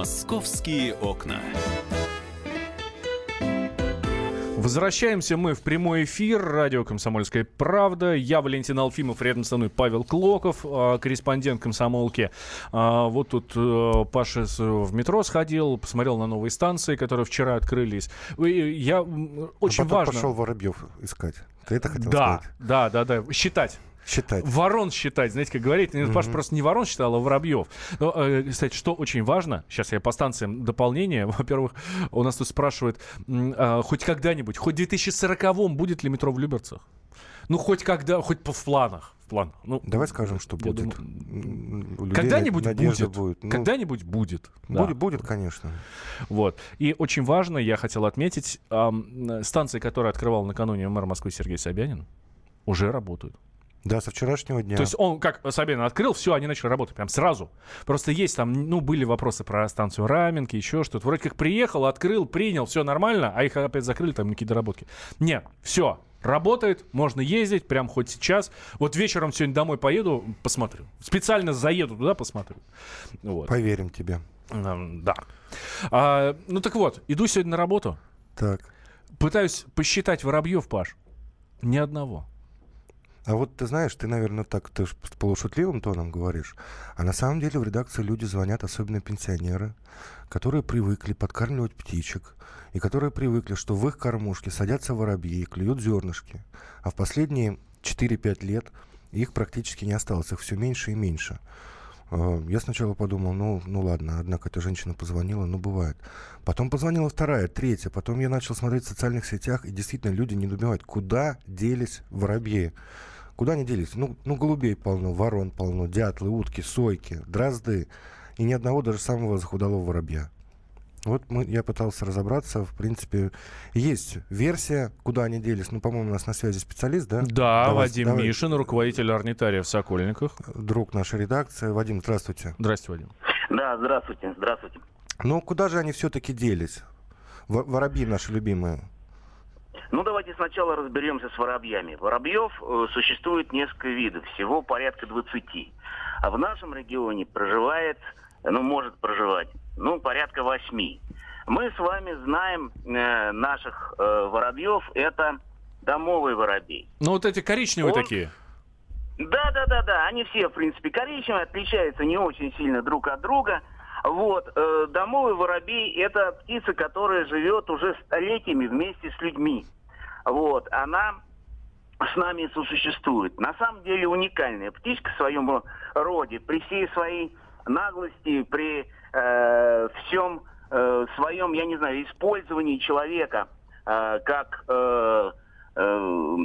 Московские окна. Возвращаемся мы в прямой эфир. Радио «Комсомольская правда». Я Валентин Алфимов, рядом со мной Павел Клоков, а, корреспондент «Комсомолки». А, вот тут э, Паша в метро сходил, посмотрел на новые станции, которые вчера открылись. Я а очень а потом важно... пошел Воробьев искать. Ты это хотел да, сказать? Да, да, да. Считать. Считать. Ворон считать, знаете, как говорить. Mm-hmm. Паша просто не ворон считал, а воробьев. Но, э, кстати, что очень важно, сейчас я по станциям дополнение. Во-первых, у нас тут спрашивают, э, хоть когда-нибудь, хоть в 2040-м будет ли метро в Люберцах? Ну, хоть когда, хоть по в планах. В планах. Ну, Давай скажем, что будет. Думаю, когда-нибудь будет. будет. Ну, когда-нибудь будет. Будет, да. будет, конечно. Вот. И очень важно, я хотел отметить, э, станции, которые открывал накануне мэр Москвы Сергей Собянин, уже работают. Да, со вчерашнего дня. То есть он, как Собянин открыл, все, они начали работать прям сразу. Просто есть там, ну, были вопросы про станцию Раменки, еще что-то. Вроде как приехал, открыл, принял, все нормально, а их опять закрыли, там какие-то доработки. Нет, все, работает, можно ездить, прям хоть сейчас. Вот вечером сегодня домой поеду, посмотрю. Специально заеду туда, посмотрю. Вот. Поверим тебе. Да. А, ну так вот, иду сегодня на работу. Так. Пытаюсь посчитать воробьев, Паш. Ни одного. А вот ты знаешь, ты, наверное, так ты полушутливым тоном говоришь, а на самом деле в редакции люди звонят, особенно пенсионеры, которые привыкли подкармливать птичек, и которые привыкли, что в их кормушке садятся воробьи и клюют зернышки. А в последние 4-5 лет их практически не осталось, их все меньше и меньше. Я сначала подумал, ну, ну ладно, однако эта женщина позвонила, ну бывает. Потом позвонила вторая, третья, потом я начал смотреть в социальных сетях, и действительно люди не недоумевают, куда делись воробьи. Куда они делись? Ну, ну, голубей полно, ворон полно, дятлы, утки, сойки, дрозды. И ни одного даже самого захудалого воробья. Вот мы, я пытался разобраться. В принципе, есть версия, куда они делись. Ну, по-моему, у нас на связи специалист, да? Да, давай, Вадим давай. Мишин, руководитель орнитария в Сокольниках. Друг нашей редакции. Вадим, здравствуйте. Здравствуйте, Вадим. Да, здравствуйте, здравствуйте. Ну, куда же они все-таки делись? Воробьи наши любимые. Ну, давайте сначала разберемся с воробьями. Воробьев э, существует несколько видов, всего порядка 20. А в нашем регионе проживает, ну, может проживать, ну, порядка 8. Мы с вами знаем э, наших э, воробьев, это домовый воробей. Ну, вот эти коричневые Он... такие. Да, да, да, да. Они все, в принципе, коричневые, отличаются не очень сильно друг от друга. Вот, э, домовый воробей – это птица, которая живет уже столетиями вместе с людьми. Вот, она с нами сосуществует. На самом деле уникальная птичка в своем роде, при всей своей наглости, при э, всем э, своем, я не знаю, использовании человека э, как э, э,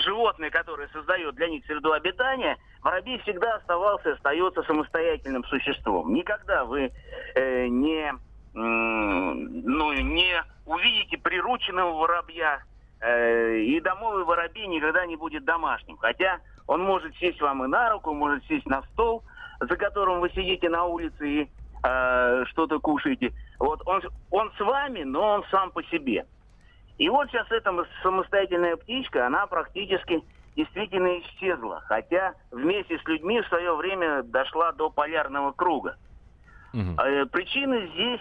животное, которое создает для них среду обитания, воробей всегда оставался и остается самостоятельным существом. Никогда вы э, не, э, ну, не увидите прирученного воробья, Э, и домовый воробей никогда не будет домашним. Хотя он может сесть вам и на руку, может сесть на стол, за которым вы сидите на улице и э, что-то кушаете. Вот он, он с вами, но он сам по себе. И вот сейчас эта самостоятельная птичка, она практически действительно исчезла. Хотя вместе с людьми в свое время дошла до полярного круга. Угу. Э, причины здесь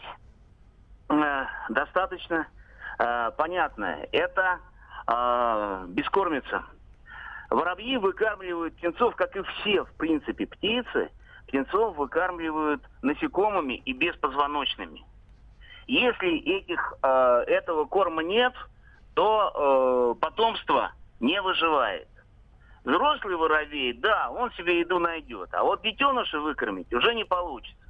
э, достаточно э, понятная. Это э, бескормица. Воробьи выкармливают птенцов, как и все, в принципе, птицы. Птенцов выкармливают насекомыми и беспозвоночными. Если этих, э, этого корма нет, то э, потомство не выживает. Взрослый воробей, да, он себе еду найдет, а вот детеныша выкормить уже не получится.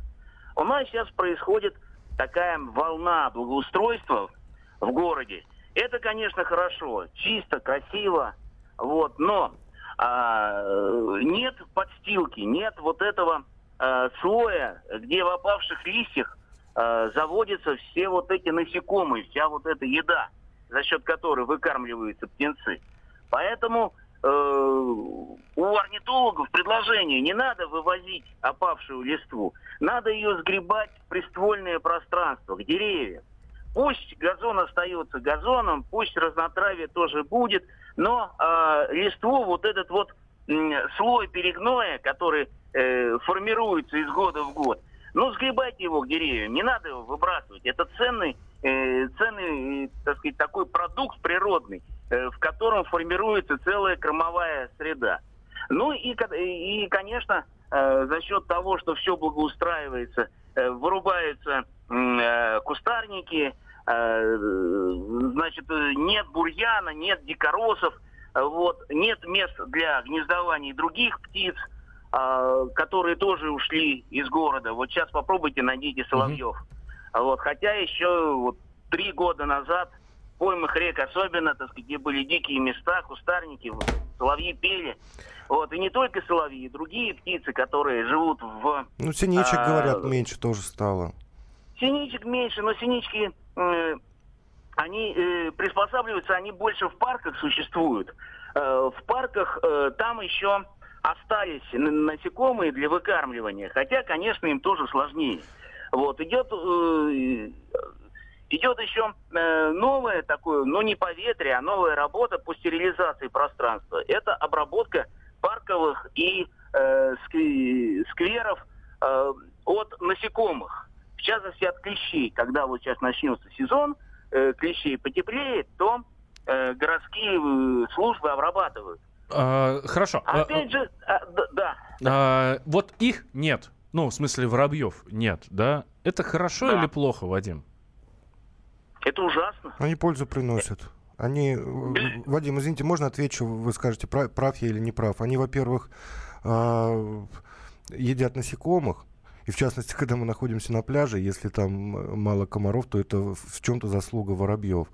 У нас сейчас происходит такая волна благоустройства в городе. Это, конечно, хорошо, чисто, красиво, вот, но а, нет подстилки, нет вот этого а, слоя, где в опавших листьях а, заводятся все вот эти насекомые, вся вот эта еда, за счет которой выкармливаются птенцы. Поэтому э, у орнитологов предложение не надо вывозить опавшую листву, надо ее сгребать в приствольное пространство, к деревьям. Пусть газон остается газоном, пусть разнотравие тоже будет, но э, листву, вот этот вот э, слой перегноя, который э, формируется из года в год, ну, сгребайте его к деревьям, не надо его выбрасывать. Это ценный, э, ценный, так сказать, такой продукт природный, э, в котором формируется целая кормовая среда. Ну и, и конечно, э, за счет того, что все благоустраивается, э, вырубаются э, кустарники, значит, э, нет бурьяна, нет дикоросов, вот, нет мест для гнездования других птиц, а, которые тоже ушли из города. Вот сейчас попробуйте найдите соловьев. Вот, хотя еще вот три года назад в поймах рек особенно, так сказать, где были дикие места, кустарники, соловьи пели. Вот, и не только соловьи, и другие птицы, которые живут в... Ну, синичек, А, говорят, меньше тоже стало. Синичек меньше, но синички, э, они э, приспосабливаются, они больше в парках существуют. Э, в парках там еще остались насекомые для выкармливания, хотя, конечно, им тоже сложнее. Вот, идет, идет еще э, новое такое, но не поветрие, а новая работа по стерилизации пространства. Это обработка парковых и скве- скверов от насекомых. В частности, от клещей. Когда вот сейчас начнется сезон, э, клещей потеплеет, то э, городские э, службы обрабатывают. А, хорошо. А, Опять же, а, да, а, вот их нет. Ну, в смысле, воробьев нет, да? Это хорошо Да. или плохо, Вадим? это ужасно. Они пользу приносят. Они, э, Вадим, извините, можно отвечу, вы скажете, прав, прав я или не прав. Они, во-первых, а, едят насекомых, и в частности, когда мы находимся на пляже, если там э, мало комаров, то это в чем-то заслуга воробьев.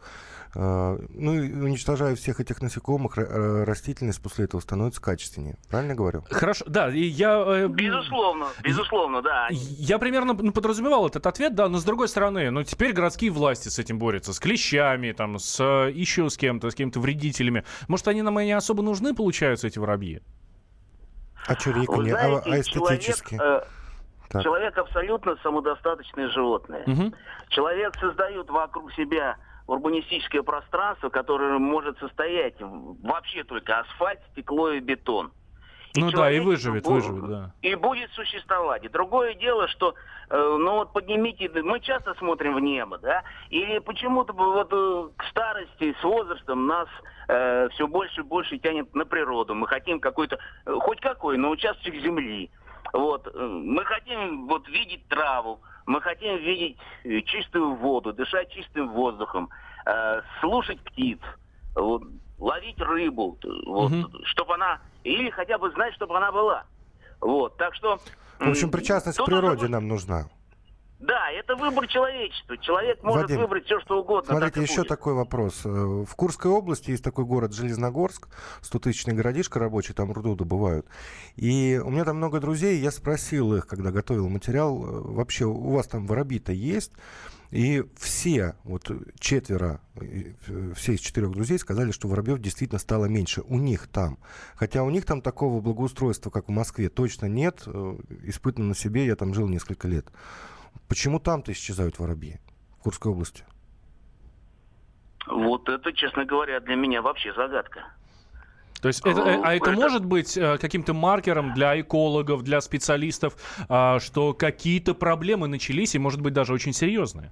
А, Ну и уничтожая всех этих насекомых, э, растительность после этого становится качественнее. Правильно говорю? Хорошо, да, и я... э, Безусловно, безусловно, да. Я примерно подразумевал этот ответ, да, но с другой стороны, ну теперь городские власти с этим борются, с клещами, там, с еще с кем-то, с какими-то вредителями. Может, они нам и не особо нужны, получаются, эти воробьи? А не? А, а человек, эстетически? э, Так. человек абсолютно самодостаточное животное. Мгм. Человек создает вокруг себя урбанистическое пространство, которое может состоять вообще только асфальт, стекло и бетон. Ну да, и выживет, бу- выживет, да. И будет существовать. И другое дело, что, э, ну вот поднимите, мы часто смотрим в небо, да, или почему-то вот э, к старости, с возрастом нас все больше и больше тянет на природу. Мы хотим какой-то, э, хоть какой, но участок земли. Вот, э, мы хотим вот видеть траву, мы хотим видеть э, чистую воду, дышать чистым воздухом, э, слушать птиц, вот, ловить рыбу, вот, Мгм. чтобы она, или хотя бы знать, чтобы она была. Вот, так что... В общем, причастность к природе нам нужна. Да, это выбор человечества. Человек может Вадим, выбрать все, что угодно. Смотрите, так еще будет. такой вопрос. Э, В Курской области есть такой город Железногорск, 100-тысячный городишко рабочий, там руду добывают. И у меня там много друзей, я спросил их, когда готовил материал, э, вообще у вас там воробьи-то есть? И все, вот четверо, э, все из четырех друзей сказали, что воробьев действительно стало меньше у них там. Хотя у них там такого благоустройства, как в Москве, точно нет. Испытано на себе, я там жил несколько лет. Почему там-то исчезают воробьи в Курской области? Вот это, честно говоря, для меня вообще загадка. То есть, это, э, а это Это- может быть э, каким-то маркером для экологов, для специалистов, а, что какие-то проблемы начались и, может быть, даже очень серьезные?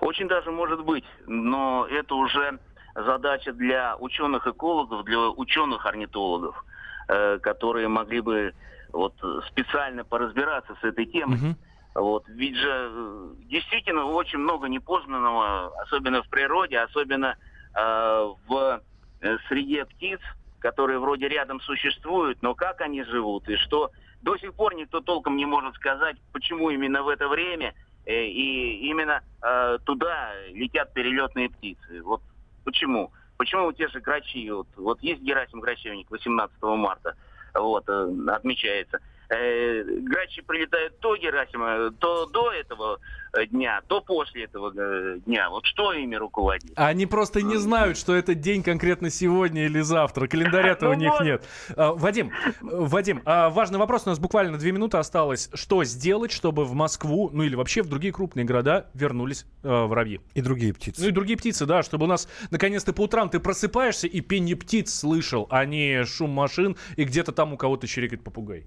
Очень даже может быть, но это уже задача для ученых-экологов, для ученых-орнитологов, э, которые могли бы вот специально поразбираться с этой темой. Мгм. Вот. Ведь же э, действительно очень много непознанного, особенно в природе, особенно э, в э, среде птиц, которые вроде рядом существуют, но как они живут и что до сих пор никто толком не может сказать, почему именно в это время э, и именно э, туда летят перелетные птицы. Вот почему? Почему вот те же грачи, вот, вот есть Герасим Грачевник 18 марта, вот, э, отмечается. Э, грачи прилетают то Герасима, то до этого э, дня, то после этого э, дня. Вот что ими руководит? Они просто не знают, что этот день конкретно сегодня или завтра. Календаря-то у Ну них вот. нет. А, Вадим, Вадим, а, важный вопрос. У нас буквально две минуты осталось. Что сделать, чтобы в Москву, ну или вообще в другие крупные города вернулись воробьи? И другие Ну и птицы. другие птицы, да, чтобы у нас наконец-то по утрам ты просыпаешься и пение птиц слышал, а не шум машин и где-то там у кого-то чирикает попугай.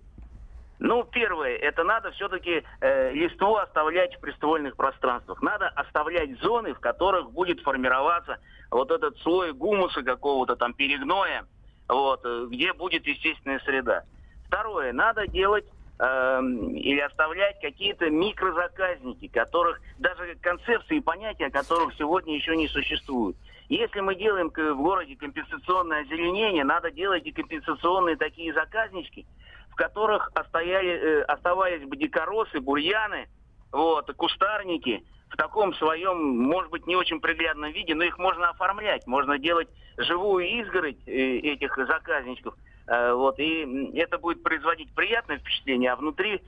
Ну, первое, это надо все-таки э, листву оставлять в приствольных пространствах. Надо оставлять зоны, в которых будет формироваться вот этот слой гумуса какого-то там перегноя, вот, э, где будет естественная среда. Второе, надо делать э, или оставлять какие-то микрозаказники, которых даже концепции и понятия которых сегодня еще не существуют. Если мы делаем в городе компенсационное озеленение, надо делать и компенсационные такие заказнички, которых остояли, э, оставались бы дикоросы, бурьяны, вот, кустарники в таком своем, может быть, не очень приглядном виде, но их можно оформлять, можно делать живую изгородь э, этих заказничков, э, вот, и это будет производить приятное впечатление, а внутри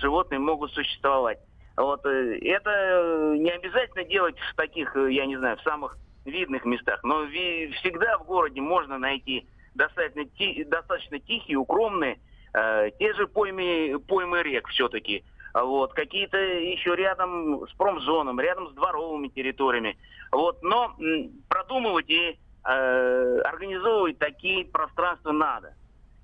животные могут существовать. Вот, это не обязательно делать в таких, я не знаю, в самых видных местах. Но всегда в городе можно найти достаточно, достаточно тихие, укромные, те же поймы, поймы рек все-таки. Вот, какие-то еще рядом с промзоном, рядом с дворовыми территориями. Вот, но продумывать и э, организовывать такие пространства надо.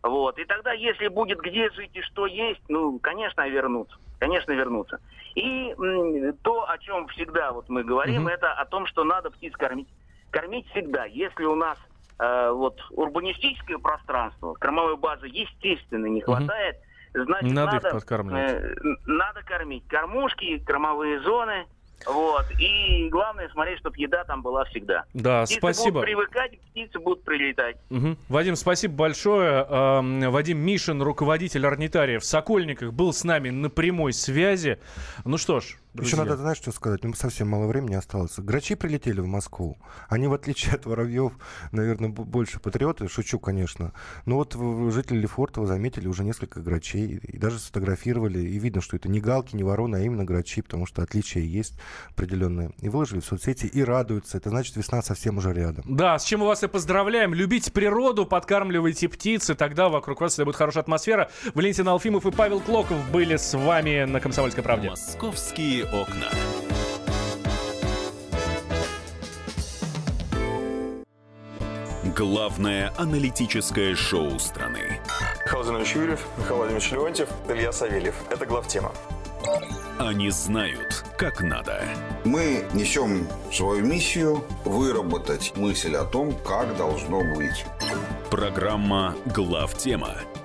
Вот. И тогда, если будет где жить и что есть, ну, конечно, вернуться. Конечно, вернуться. И м, то, о чем всегда вот мы говорим, mm-hmm. это о том, что надо птиц кормить. Кормить всегда. Если у нас э, вот урбанистическое пространство, кормовой базы, естественно, не хватает, значит, надо, надо, их подкармливать. Э, надо кормить. Кормушки, кормовые зоны, вот. И главное смотреть, чтобы еда там была всегда. Да, птицы спасибо. будут привыкать, птицы будут прилетать. Угу. Вадим, спасибо большое. Вадим Мишин, руководитель орнитариев в Сокольниках, был с нами на прямой связи. Ну что ж, Друзья. Еще надо, знаешь, что сказать? Ну, совсем мало времени осталось. Грачи прилетели в Москву. Они, в отличие от воробьев, наверное, больше патриоты. Шучу, конечно. Но вот жители Лефортово заметили уже несколько грачей. И даже сфотографировали. И видно, что это не галки, не вороны, а именно грачи, потому что отличия есть определенные. И выложили в соцсети и радуются. Это значит, весна совсем уже рядом. Да, с чем мы вас и поздравляем. Любите природу, подкармливайте птицы, тогда вокруг вас будет хорошая атмосфера. Валентин Алфимов и Павел Клоков были с вами на «Комсомольской правде». Московские окна. Главное аналитическое шоу страны. Михаил Зинович Юрьев, Михаил Владимирович Леонтьев, Илья Савельев. Это главтема. Они знают, как надо. Мы несем свою миссию выработать мысль о том, как должно быть. Программа «Главтема»